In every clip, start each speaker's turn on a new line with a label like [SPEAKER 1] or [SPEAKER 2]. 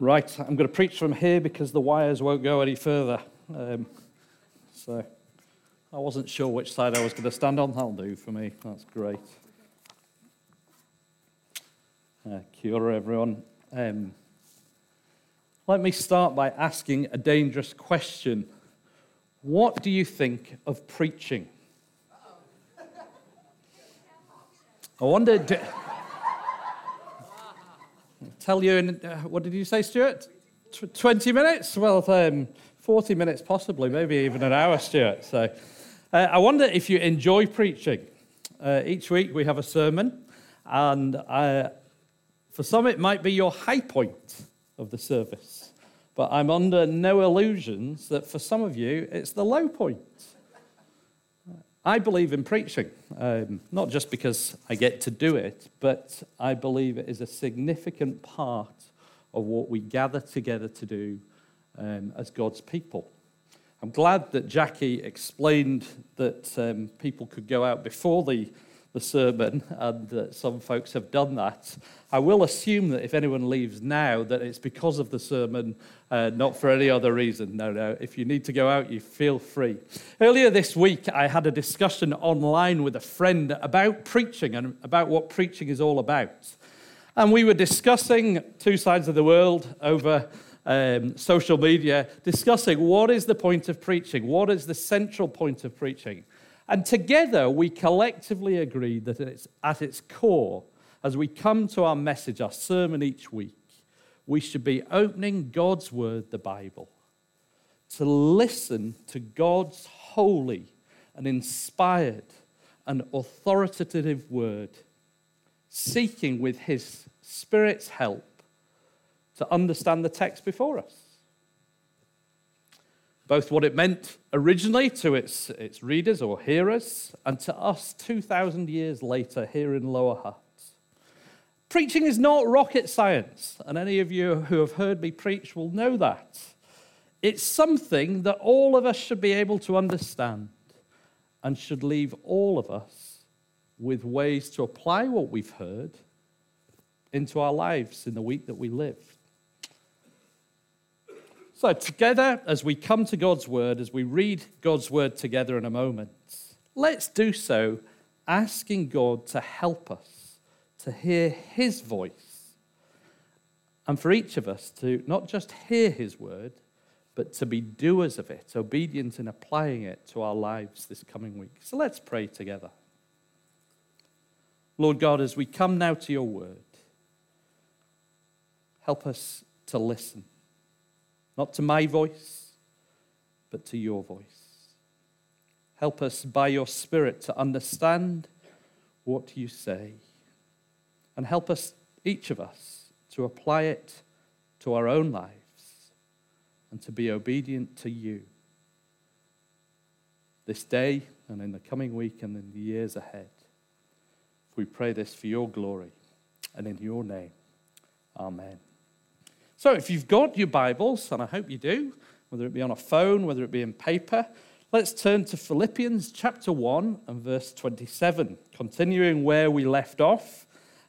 [SPEAKER 1] Right, I'm going to preach from here because the wires won't go any further. Um, so I wasn't sure which side I was going to stand on. That'll do for me. That's great. Uh, kia ora, everyone. Um, let me start by asking a dangerous question. What do you think of preaching? I wonder. Do, tell you in, uh, what did you say, Stuart? Tw- 20 minutes? Well, um, 40 minutes possibly, maybe even an hour, Stuart. So uh, I wonder if you enjoy preaching. Uh, each week we have a sermon, and uh, for some it might be your high point of the service. But I'm under no illusions that for some of you it's the low point. I believe in preaching, um, not just because I get to do it, but I believe it is a significant part of what we gather together to do um, as God's people. I'm glad that Jackie explained that um, people could go out before the the sermon, and uh, some folks have done that. I will assume that if anyone leaves now, that it's because of the sermon, uh, not for any other reason. No, no. If you need to go out, you feel free. Earlier this week, I had a discussion online with a friend about preaching and about what preaching is all about. And we were discussing two sides of the world over. Um, social media, discussing what is the point of preaching? What is the central point of preaching? And together we collectively agree that it's at its core, as we come to our message, our sermon each week, we should be opening God's word, the Bible, to listen to God's holy and inspired and authoritative word, seeking with his Spirit's help to understand the text before us both what it meant originally to its, its readers or hearers and to us 2,000 years later here in Lower Hutt. Preaching is not rocket science, and any of you who have heard me preach will know that. It's something that all of us should be able to understand and should leave all of us with ways to apply what we've heard into our lives in the week that we live. So, together, as we come to God's word, as we read God's word together in a moment, let's do so asking God to help us to hear his voice. And for each of us to not just hear his word, but to be doers of it, obedient in applying it to our lives this coming week. So let's pray together. Lord God, as we come now to your word, help us to listen not to my voice, but to your voice. Help us by your Spirit to understand what you say. And help us, each of us, to apply it to our own lives and to be obedient to you this day and in the coming week and in the years ahead. We pray this for your glory and in your name. Amen. So, if you've got your Bibles, and I hope you do, whether it be on a phone, whether it be in paper, let's turn to Philippians chapter 1 and verse 27, continuing where we left off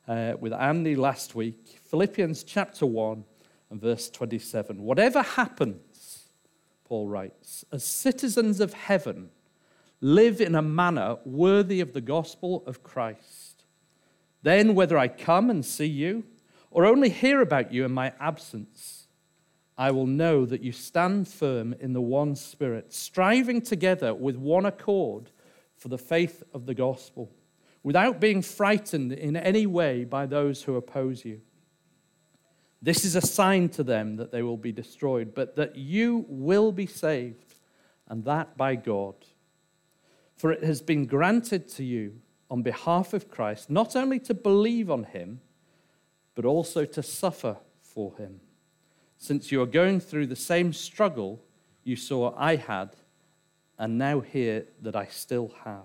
[SPEAKER 1] uh, with Andy last week. Philippians chapter 1 and verse 27. Whatever happens, Paul writes, as citizens of heaven, live in a manner worthy of the gospel of Christ. Then, whether I come and see you, or only hear about you in my absence, I will know that you stand firm in the one Spirit, striving together with one accord for the faith of the gospel, without being frightened in any way by those who oppose you. This is a sign to them that they will be destroyed, but that you will be saved, and that by God. For it has been granted to you on behalf of Christ not only to believe on him, but also to suffer for him, since you are going through the same struggle you saw I had, and now hear that I still have.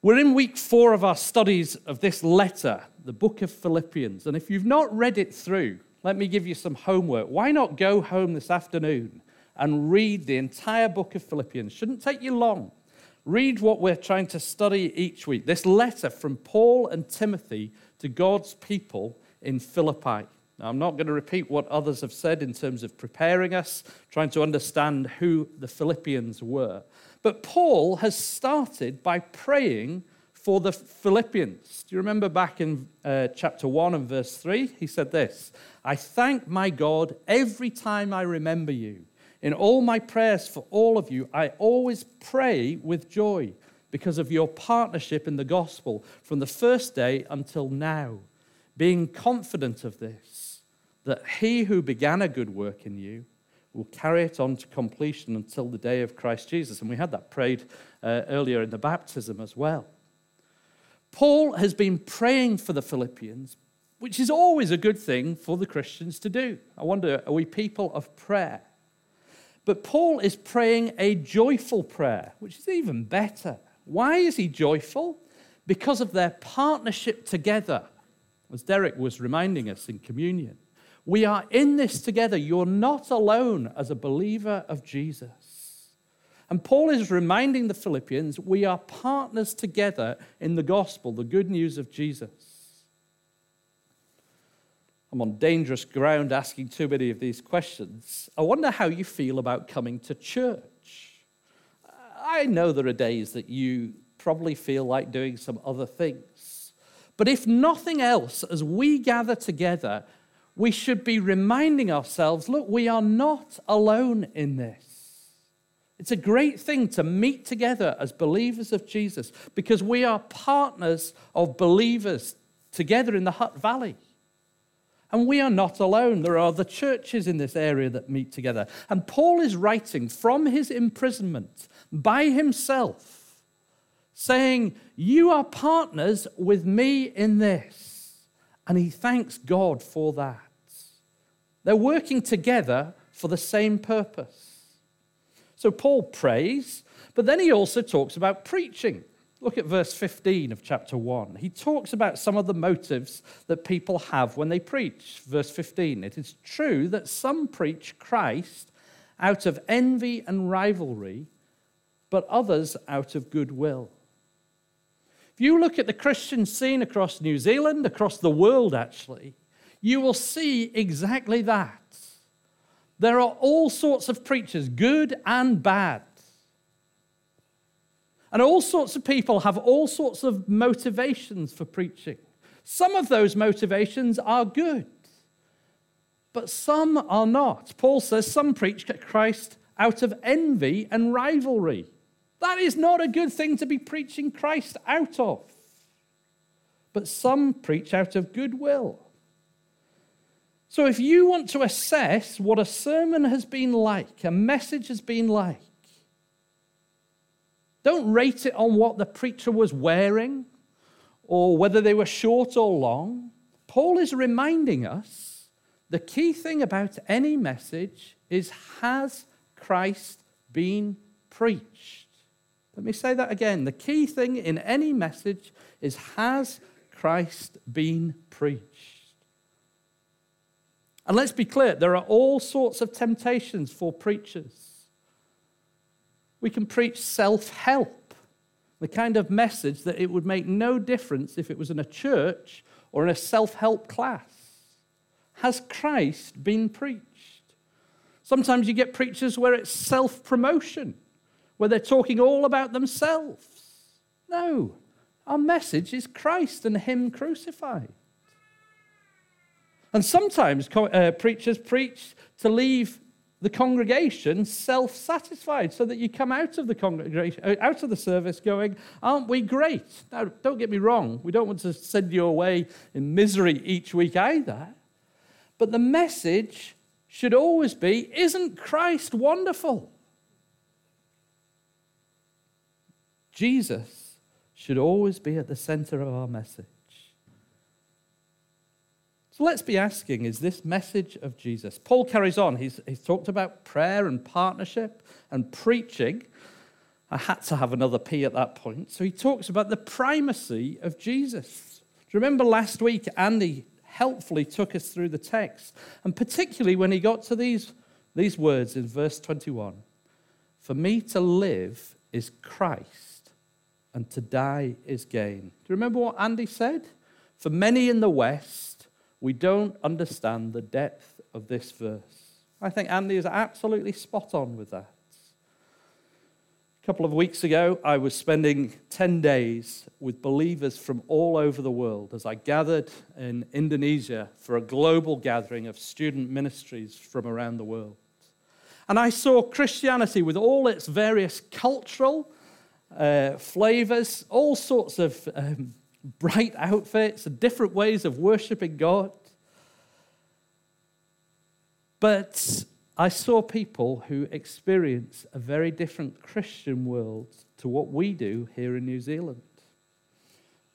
[SPEAKER 1] We're in week four of our studies of this letter, the book of Philippians. And if you've not read it through, let me give you some homework. Why not go home this afternoon and read the entire book of Philippians? Shouldn't take you long. Read what we're trying to study each week. This letter from Paul and Timothy to God's people in Philippi. Now, I'm not going to repeat what others have said in terms of preparing us, trying to understand who the Philippians were. But Paul has started by praying for the Philippians. Do you remember back in uh, chapter 1 and verse 3? He said this I thank my God every time I remember you. In all my prayers for all of you, I always pray with joy because of your partnership in the gospel from the first day until now, being confident of this, that he who began a good work in you will carry it on to completion until the day of Christ Jesus. And we had that prayed uh, earlier in the baptism as well. Paul has been praying for the Philippians, which is always a good thing for the Christians to do. I wonder, are we people of prayer? But Paul is praying a joyful prayer, which is even better. Why is he joyful? Because of their partnership together, as Derek was reminding us in communion. We are in this together. You're not alone as a believer of Jesus. And Paul is reminding the Philippians we are partners together in the gospel, the good news of Jesus. I'm on dangerous ground asking too many of these questions. I wonder how you feel about coming to church. I know there are days that you probably feel like doing some other things. But if nothing else, as we gather together, we should be reminding ourselves look, we are not alone in this. It's a great thing to meet together as believers of Jesus because we are partners of believers together in the Hutt Valley. And we are not alone. There are the churches in this area that meet together. And Paul is writing from his imprisonment by himself, saying, You are partners with me in this. And he thanks God for that. They're working together for the same purpose. So Paul prays, but then he also talks about preaching. Look at verse 15 of chapter 1. He talks about some of the motives that people have when they preach. Verse 15 It is true that some preach Christ out of envy and rivalry, but others out of goodwill. If you look at the Christian scene across New Zealand, across the world actually, you will see exactly that. There are all sorts of preachers, good and bad. And all sorts of people have all sorts of motivations for preaching. Some of those motivations are good, but some are not. Paul says some preach Christ out of envy and rivalry. That is not a good thing to be preaching Christ out of. But some preach out of goodwill. So, if you want to assess what a sermon has been like, a message has been like, don't rate it on what the preacher was wearing or whether they were short or long. Paul is reminding us the key thing about any message is has Christ been preached? Let me say that again. The key thing in any message is has Christ been preached? And let's be clear, there are all sorts of temptations for preachers. We can preach self help, the kind of message that it would make no difference if it was in a church or in a self help class. Has Christ been preached? Sometimes you get preachers where it's self promotion, where they're talking all about themselves. No, our message is Christ and Him crucified. And sometimes uh, preachers preach to leave the congregation self satisfied so that you come out of the congregation, uh, out of the service going, Aren't we great? Now, don't get me wrong, we don't want to send you away in misery each week either. But the message should always be Isn't Christ wonderful? Jesus should always be at the center of our message. So let's be asking is this message of Jesus? Paul carries on. He's, he's talked about prayer and partnership and preaching. I had to have another P at that point. So he talks about the primacy of Jesus. Do you remember last week, Andy helpfully took us through the text, and particularly when he got to these, these words in verse 21 For me to live is Christ, and to die is gain. Do you remember what Andy said? For many in the West, we don't understand the depth of this verse. I think Andy is absolutely spot on with that. A couple of weeks ago, I was spending 10 days with believers from all over the world as I gathered in Indonesia for a global gathering of student ministries from around the world. And I saw Christianity with all its various cultural uh, flavors, all sorts of um, bright outfits, and different ways of worshiping God. But I saw people who experience a very different Christian world to what we do here in New Zealand.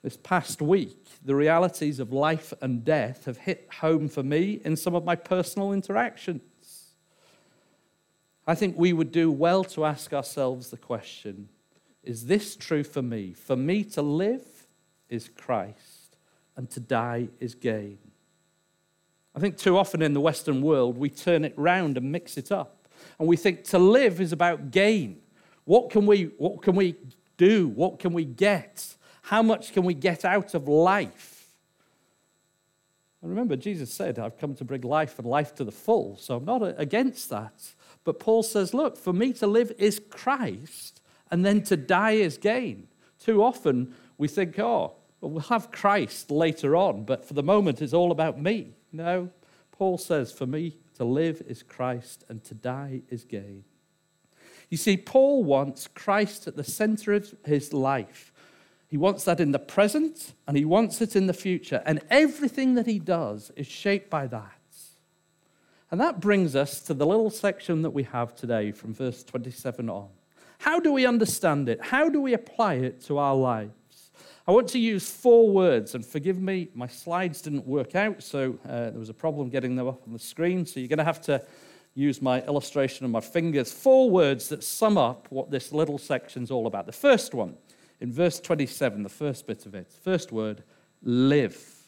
[SPEAKER 1] This past week, the realities of life and death have hit home for me in some of my personal interactions. I think we would do well to ask ourselves the question is this true for me? For me to live is Christ, and to die is gain. I think too often in the Western world, we turn it round and mix it up. And we think to live is about gain. What can we, what can we do? What can we get? How much can we get out of life? And remember, Jesus said, I've come to bring life and life to the full. So I'm not against that. But Paul says, look, for me to live is Christ, and then to die is gain. Too often we think, oh, well, we'll have Christ later on, but for the moment it's all about me. No, Paul says, for me to live is Christ, and to die is gain. You see, Paul wants Christ at the center of his life. He wants that in the present, and he wants it in the future. And everything that he does is shaped by that. And that brings us to the little section that we have today from verse 27 on. How do we understand it? How do we apply it to our lives? I want to use four words, and forgive me, my slides didn't work out, so uh, there was a problem getting them up on the screen. So you're going to have to use my illustration of my fingers. Four words that sum up what this little section's all about. The first one, in verse 27, the first bit of it, first word, live.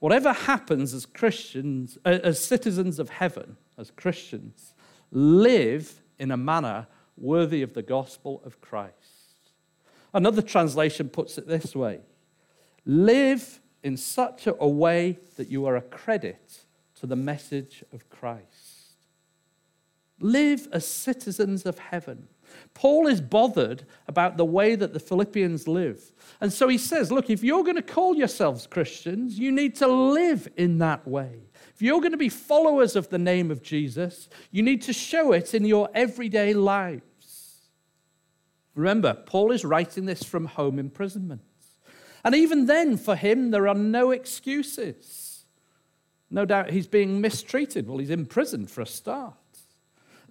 [SPEAKER 1] Whatever happens as Christians, uh, as citizens of heaven, as Christians, live in a manner worthy of the gospel of Christ. Another translation puts it this way live in such a way that you are a credit to the message of Christ. Live as citizens of heaven. Paul is bothered about the way that the Philippians live. And so he says, look, if you're going to call yourselves Christians, you need to live in that way. If you're going to be followers of the name of Jesus, you need to show it in your everyday lives. Remember, Paul is writing this from home imprisonment. And even then, for him, there are no excuses. No doubt he's being mistreated. Well, he's in prison for a start.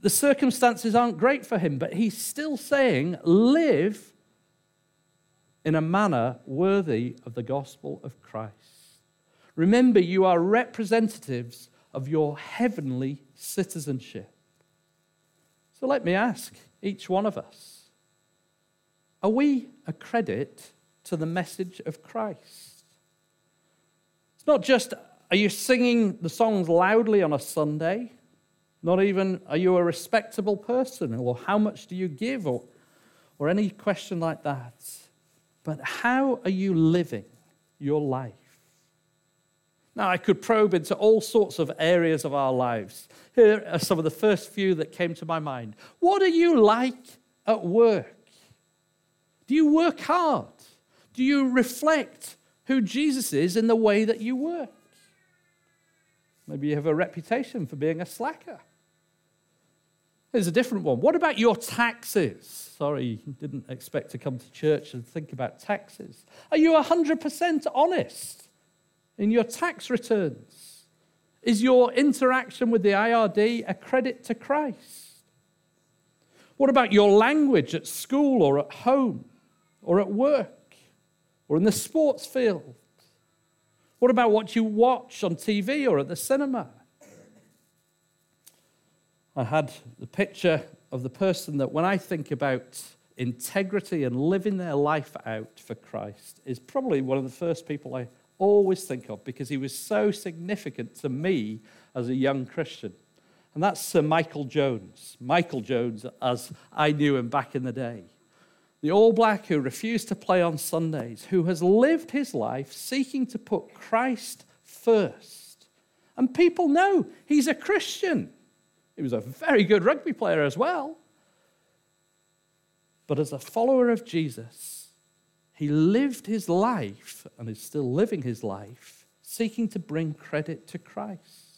[SPEAKER 1] The circumstances aren't great for him, but he's still saying, live in a manner worthy of the gospel of Christ. Remember, you are representatives of your heavenly citizenship. So let me ask each one of us are we a credit to the message of Christ? It's not just are you singing the songs loudly on a Sunday? Not even, are you a respectable person? Or how much do you give? Or, or any question like that. But how are you living your life? Now, I could probe into all sorts of areas of our lives. Here are some of the first few that came to my mind. What are you like at work? Do you work hard? Do you reflect who Jesus is in the way that you work? Maybe you have a reputation for being a slacker. Here's a different one. What about your taxes? Sorry, didn't expect to come to church and think about taxes. Are you 100% honest in your tax returns? Is your interaction with the IRD a credit to Christ? What about your language at school or at home or at work or in the sports field? What about what you watch on TV or at the cinema? I had the picture of the person that when I think about integrity and living their life out for Christ is probably one of the first people I always think of because he was so significant to me as a young Christian. And that's Sir Michael Jones. Michael Jones, as I knew him back in the day. The All Black who refused to play on Sundays, who has lived his life seeking to put Christ first And people know he's a Christian. He was a very good rugby player as well. But as a follower of Jesus, he lived his life and is still living his life seeking to bring credit to Christ.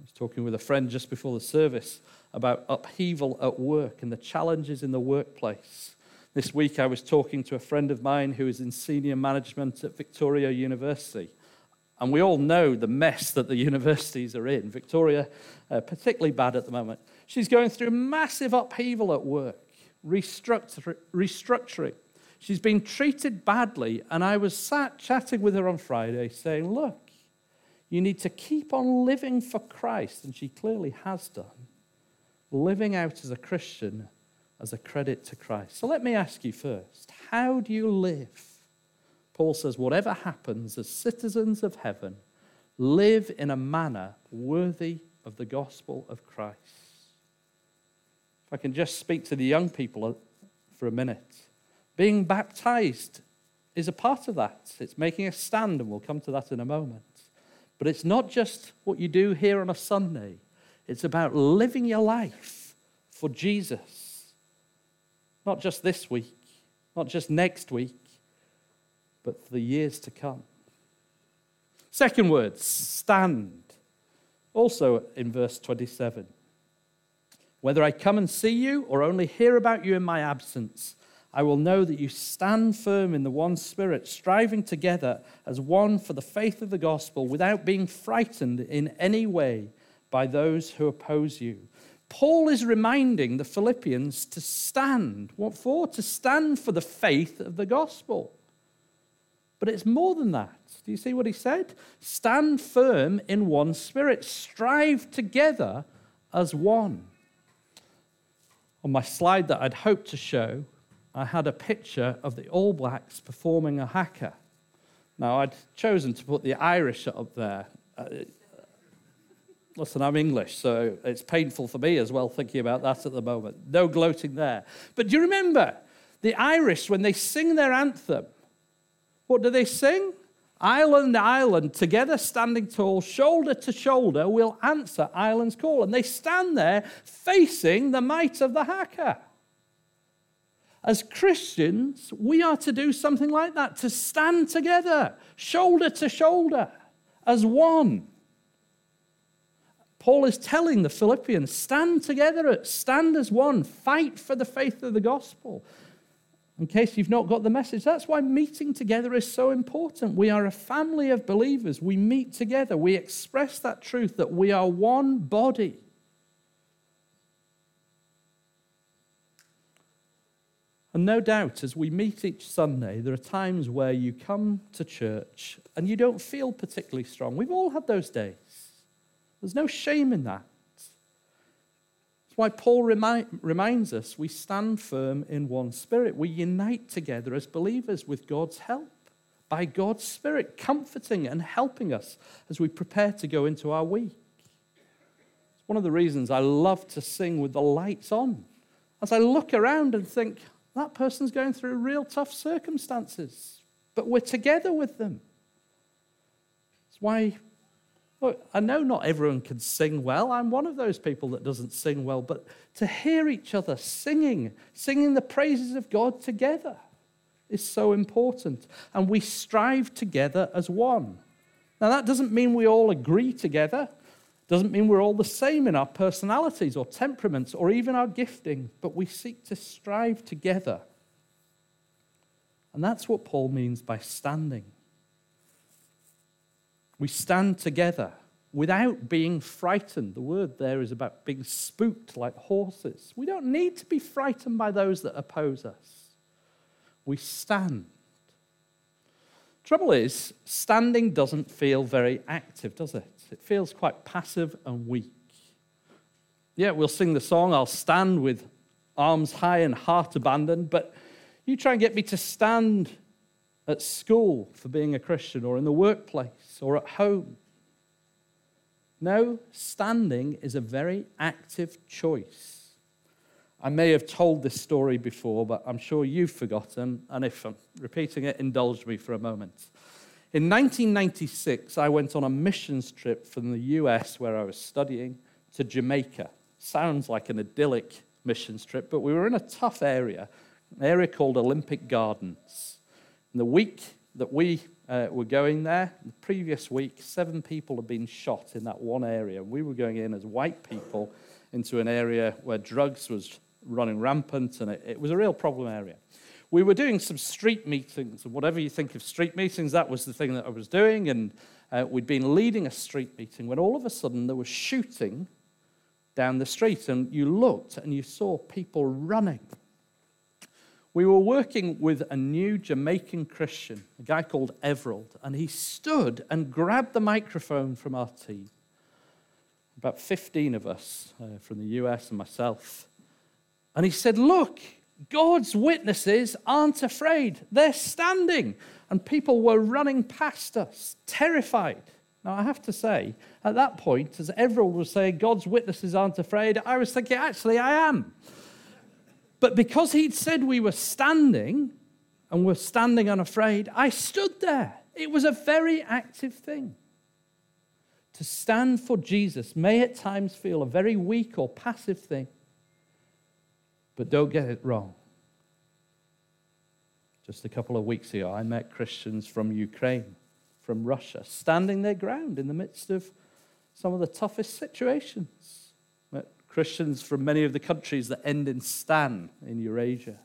[SPEAKER 1] I was talking with a friend just before the service about upheaval at work and the challenges in the workplace. This week, I was talking to a friend of mine who is in senior management at Victoria University. And we all know the mess that the universities are in. Victoria, uh, particularly bad at the moment. She's going through massive upheaval at work, restructuring. She's been treated badly. And I was sat chatting with her on Friday saying, Look, you need to keep on living for Christ. And she clearly has done. Living out as a Christian as a credit to Christ. So let me ask you first how do you live? Paul says, whatever happens as citizens of heaven, live in a manner worthy of the gospel of Christ. If I can just speak to the young people uh, for a minute, being baptized is a part of that. It's making a stand, and we'll come to that in a moment. But it's not just what you do here on a Sunday, it's about living your life for Jesus. Not just this week, not just next week, but for the years to come. Second word, stand. Also in verse 27. Whether I come and see you or only hear about you in my absence, I will know that you stand firm in the one spirit, striving together as one for the faith of the gospel without being frightened in any way by those who oppose you. Paul is reminding the Philippians to stand. What for? To stand for the faith of the gospel. But it's more than that. Do you see what he said? Stand firm in one spirit, strive together as one. On my slide that I'd hoped to show, I had a picture of the All Blacks performing a haka. Now, I'd chosen to put the Irish up there. Uh, Listen, I'm English, so it's painful for me as well thinking about that at the moment. No gloating there. But do you remember the Irish, when they sing their anthem, what do they sing? Ireland, Ireland, together standing tall, shoulder to shoulder, will answer Ireland's call. And they stand there facing the might of the haka. As Christians, we are to do something like that to stand together, shoulder to shoulder, as one. Paul is telling the Philippians stand together, stand as one, fight for the faith of the gospel. In case you've not got the message, that's why meeting together is so important. We are a family of believers. We meet together. We express that truth that we are one body. And no doubt, as we meet each Sunday, there are times where you come to church and you don't feel particularly strong. We've all had those days. There's no shame in that. That's why Paul remi- reminds us we stand firm in one spirit. We unite together as believers with God's help, by God's Spirit, comforting and helping us as we prepare to go into our week. It's one of the reasons I love to sing with the lights on. As I look around and think, that person's going through real tough circumstances, but we're together with them. That's why, look, I know not everyone can sing well. I'm one of those people that doesn't sing well, but to hear each other singing, singing the praises of God together is so important. And we strive together as one. Now, that doesn't mean we all agree together. Doesn't mean we're all the same in our personalities or temperaments or even our gifting, but we seek to strive together. And that's what Paul means by standing. We stand together without being frightened. The word there is about being spooked like horses. We don't need to be frightened by those that oppose us. We stand. Trouble is, standing doesn't feel very active, does it? It feels quite passive and weak. Yeah, we'll sing the song, I'll stand with arms high and heart abandoned, but you try and get me to stand at school for being a Christian or in the workplace or at home. No, standing is a very active choice. I may have told this story before, but I'm sure you've forgotten, and if I'm repeating it, indulge me for a moment. In 1996, I went on a missions trip from the US where I was studying to Jamaica. Sounds like an idyllic missions trip, but we were in a tough area, an area called Olympic Gardens. The week that we uh, were going there, the previous week, seven people had been shot in that one area. We were going in as white people into an area where drugs was running rampant, and it, it was a real problem area. We were doing some street meetings, and whatever you think of street meetings, that was the thing that I was doing. And uh, we'd been leading a street meeting when all of a sudden there was shooting down the street, and you looked and you saw people running. We were working with a new Jamaican Christian, a guy called Everald, and he stood and grabbed the microphone from our team. About 15 of us uh, from the US and myself. And he said, Look, God's witnesses aren't afraid. They're standing. And people were running past us, terrified. Now, I have to say, at that point, as Everald was saying, God's witnesses aren't afraid, I was thinking, actually, I am. But because he'd said we were standing and were standing unafraid, I stood there. It was a very active thing. To stand for Jesus may at times feel a very weak or passive thing, but don't get it wrong. Just a couple of weeks ago, I met Christians from Ukraine from Russia, standing their ground in the midst of some of the toughest situations. Christians from many of the countries that end in Stan in Eurasia.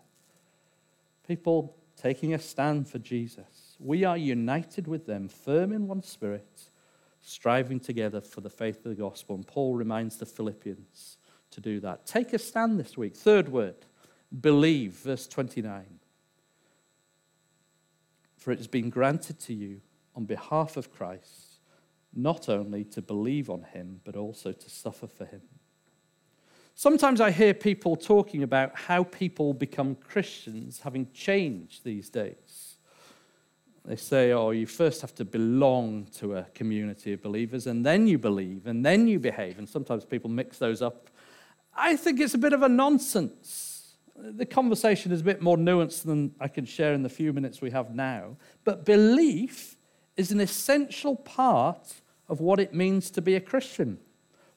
[SPEAKER 1] People taking a stand for Jesus. We are united with them, firm in one spirit, striving together for the faith of the gospel. And Paul reminds the Philippians to do that. Take a stand this week. Third word, believe, verse 29. For it has been granted to you on behalf of Christ, not only to believe on him, but also to suffer for him. Sometimes I hear people talking about how people become Christians having changed these days. They say, oh, you first have to belong to a community of believers, and then you believe, and then you behave. And sometimes people mix those up. I think it's a bit of a nonsense. The conversation is a bit more nuanced than I can share in the few minutes we have now. But belief is an essential part of what it means to be a Christian.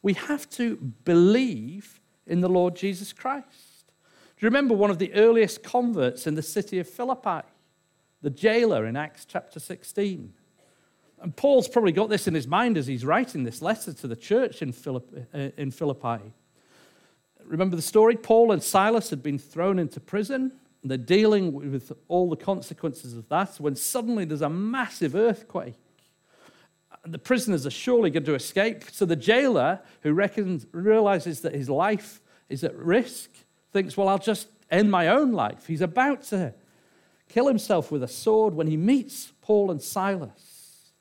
[SPEAKER 1] We have to believe in the Lord Jesus Christ. Do you remember one of the earliest converts in the city of Philippi? The jailer in Acts chapter 16. And Paul's probably got this in his mind as he's writing this letter to the church in uh, Philippi. Remember the story? Paul and Silas had been thrown into prison. And they're dealing with all the consequences of that when suddenly there's a massive earthquake. The prisoners are surely going to escape. So the jailer, who reckons, realizes that his life is at risk, thinks, Well, I'll just end my own life. He's about to kill himself with a sword when he meets Paul and Silas.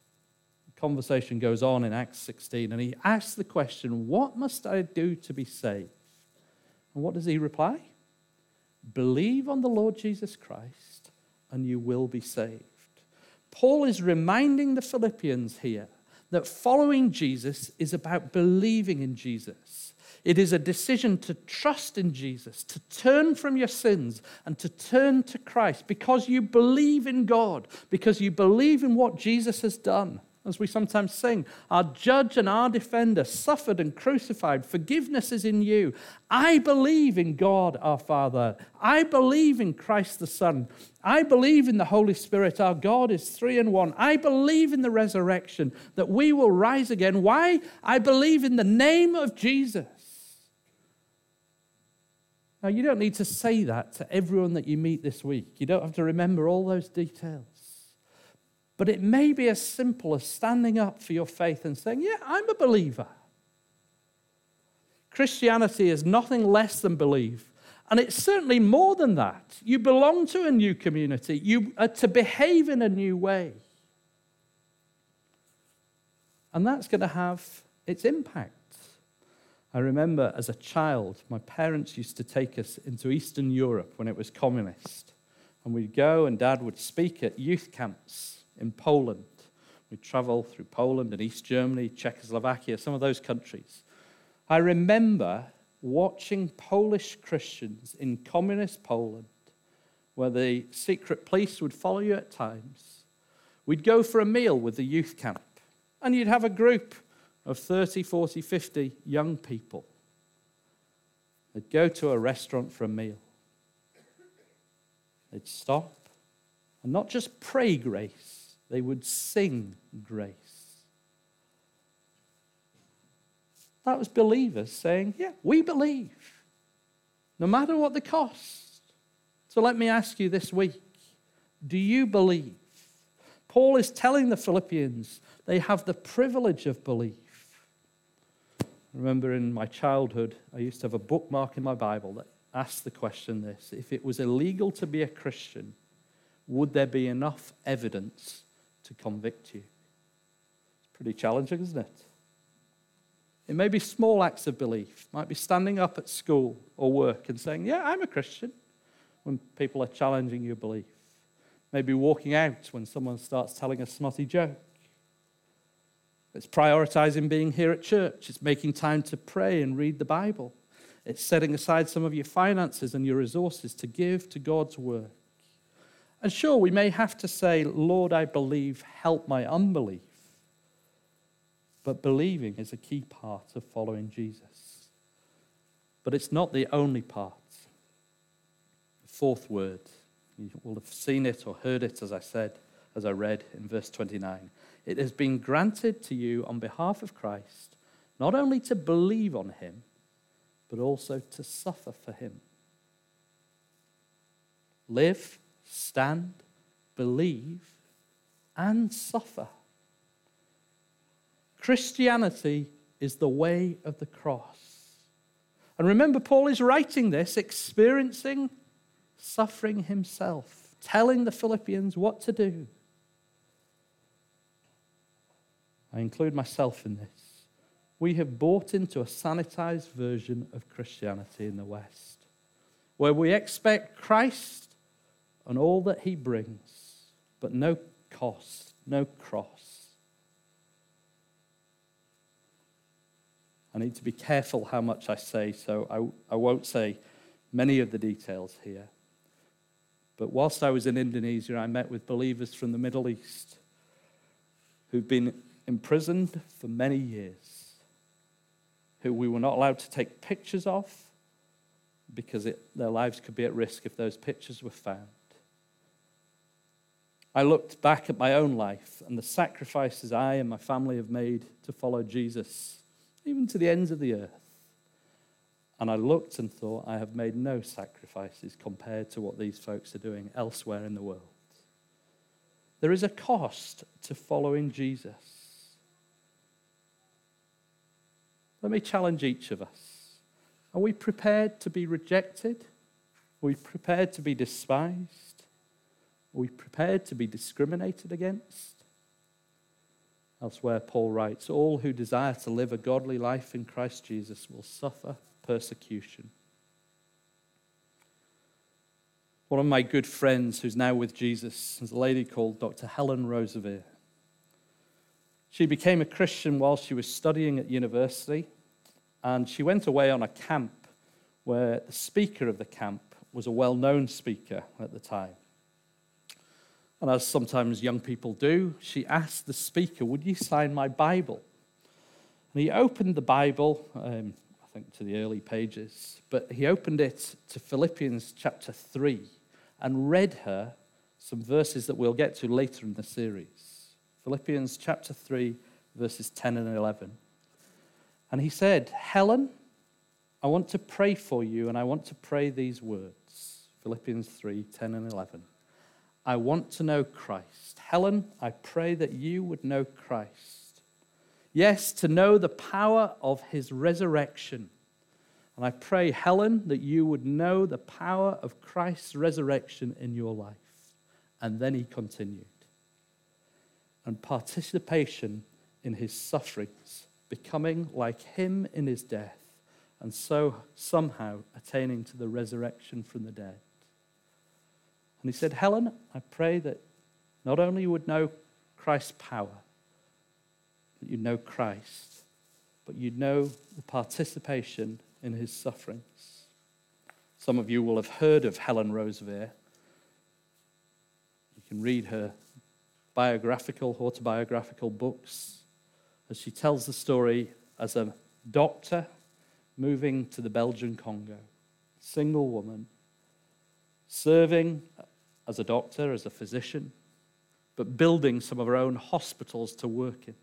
[SPEAKER 1] The conversation goes on in Acts 16, and he asks the question, What must I do to be saved? And what does he reply? Believe on the Lord Jesus Christ, and you will be saved. Paul is reminding the Philippians here that following Jesus is about believing in Jesus. It is a decision to trust in Jesus, to turn from your sins and to turn to Christ because you believe in God, because you believe in what Jesus has done as we sometimes sing, our judge and our defender suffered and crucified. Forgiveness is in you. I believe in God our Father. I believe in Christ the Son. I believe in the Holy Spirit. Our God is three in one. I believe in the resurrection, that we will rise again. Why? I believe in the name of Jesus. Now, you don't need to say that to everyone that you meet this week. You don't have to remember all those details. But it may be as simple as standing up for your faith and saying, Yeah, I'm a believer. Christianity is nothing less than belief. And it's certainly more than that. You belong to a new community, you are to behave in a new way. And that's going to have its impact. I remember as a child, my parents used to take us into Eastern Europe when it was communist. And we'd go, and dad would speak at youth camps in Poland. We travel through Poland and East Germany, Czechoslovakia, some of those countries. I remember watching Polish Christians in communist Poland, where the secret police would follow you at times, We'd go for a meal with the youth camp, and you'd have a group of 30, 40, 50 young people. They'd go to a restaurant for a meal. They'd stop and not just pray grace, they would sing grace. That was believers saying, Yeah, we believe, no matter what the cost. So let me ask you this week do you believe? Paul is telling the Philippians they have the privilege of belief. I remember in my childhood, I used to have a bookmark in my Bible that asked the question this if it was illegal to be a Christian, would there be enough evidence to convict you? It's pretty challenging, isn't it? It may be small acts of belief, it might be standing up at school or work and saying, Yeah, I'm a Christian, when people are challenging your belief. Maybe walking out when someone starts telling a snotty joke. It's prioritizing being here at church. It's making time to pray and read the Bible. It's setting aside some of your finances and your resources to give to God's work. And sure, we may have to say, Lord, I believe, help my unbelief. But believing is a key part of following Jesus. But it's not the only part. The fourth word, you will have seen it or heard it, as I said, as I read in verse 29. It has been granted to you on behalf of Christ, not only to believe on him, but also to suffer for him. Live stand, believe, and suffer. Christianity is the way of the cross. And remember, Paul is writing this, experiencing suffering himself, telling the Philippians what to do. I include myself in this. We have bought into a sanitized version of Christianity in the West, where we expect Christ and all that he brings, but no cost, no cross. I need to be careful how much I say, so I, I won't say many of the details here. But whilst I was in Indonesia, I met with believers from the Middle East who've been imprisoned for many years, who we were not allowed to take pictures of because it, their lives could be at risk if those pictures were found. I looked back at my own life and the sacrifices I and my family have made to follow Jesus, even to the ends of the earth. And I looked and thought, I have made no sacrifices compared to what these folks are doing elsewhere in the world. There is a cost to following Jesus. Let me challenge each of us. Are we prepared to be rejected? Are we prepared to be despised? Are we prepared to be discriminated against? Elsewhere, Paul writes All who desire to live a godly life in Christ Jesus will suffer persecution. One of my good friends who's now with Jesus is a lady called Dr. Helen Roseveare. She became a Christian while she was studying at university, and she went away on a camp where the speaker of the camp was a well known speaker at the time. And as sometimes young people do, she asked the speaker, Would you sign my Bible? And he opened the Bible, um, I think to the early pages, but he opened it to Philippians chapter 3 and read her some verses that we'll get to later in the series. Philippians chapter 3, verses 10 and 11. And he said, Helen, I want to pray for you, and I want to pray these words. Philippians 3, 10 and 11. I want to know Christ. Helen, I pray that you would know Christ. Yes, to know the power of his resurrection. And I pray, Helen, that you would know the power of Christ's resurrection in your life. And then he continued. And participation in his sufferings, becoming like him in his death, and so somehow attaining to the resurrection from the dead. And he said, Helen, I pray that not only you would know Christ's power, that you'd know Christ, but you'd know the participation in his sufferings. Some of you will have heard of Helen Roseveare. You can read her biographical, autobiographical books as she tells the story as a doctor moving to the Belgian Congo, single woman, serving as a doctor, as a physician, but building some of her own hospitals to work in.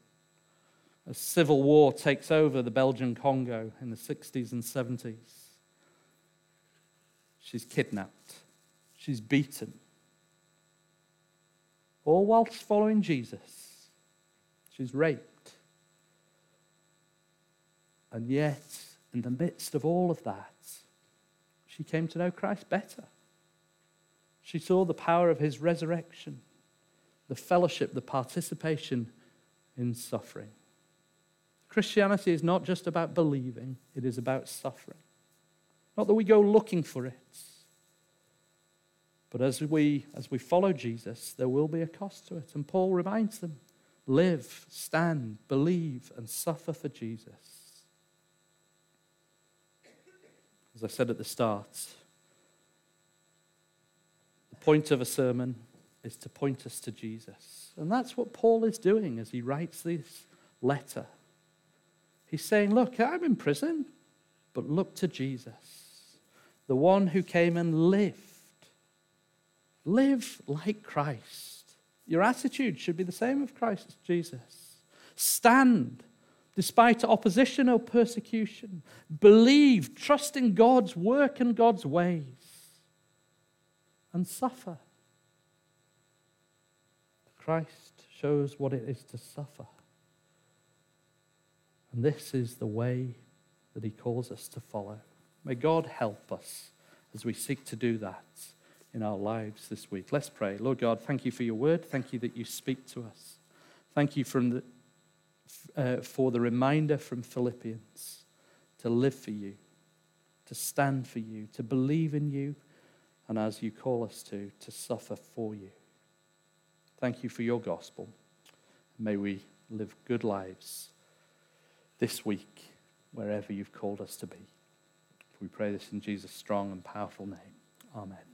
[SPEAKER 1] As civil war takes over the Belgian Congo in the 60s and 70s, she's kidnapped, she's beaten, all whilst following Jesus. She's raped. And yet, in the midst of all of that, she came to know Christ better. She saw the power of his resurrection, the fellowship, the participation in suffering. Christianity is not just about believing, it is about suffering. Not that we go looking for it, but as we, as we follow Jesus, there will be a cost to it. And Paul reminds them live, stand, believe, and suffer for Jesus. As I said at the start, point of a sermon is to point us to Jesus. And that's what Paul is doing as he writes this letter. He's saying, Look, I'm in prison, but look to Jesus, the one who came and lived Live like Christ. Your attitude should be the same of Christ Jesus. Stand despite opposition or persecution. Believe, trust in God's work and God's ways, and suffer. Christ shows what it is to suffer. And this is the way that he calls us to follow. May God help us as we seek to do that in our lives this week. Let's pray. Lord God, thank you for your word. Thank you that you speak to us. Thank you the, uh, for the reminder from Philippians to live for you, to stand for you, to believe in you, and as you call us to, to suffer for you. Thank you for your gospel. May we live good lives this week, wherever you've called us to be. We pray this in Jesus' strong and powerful name. Amen.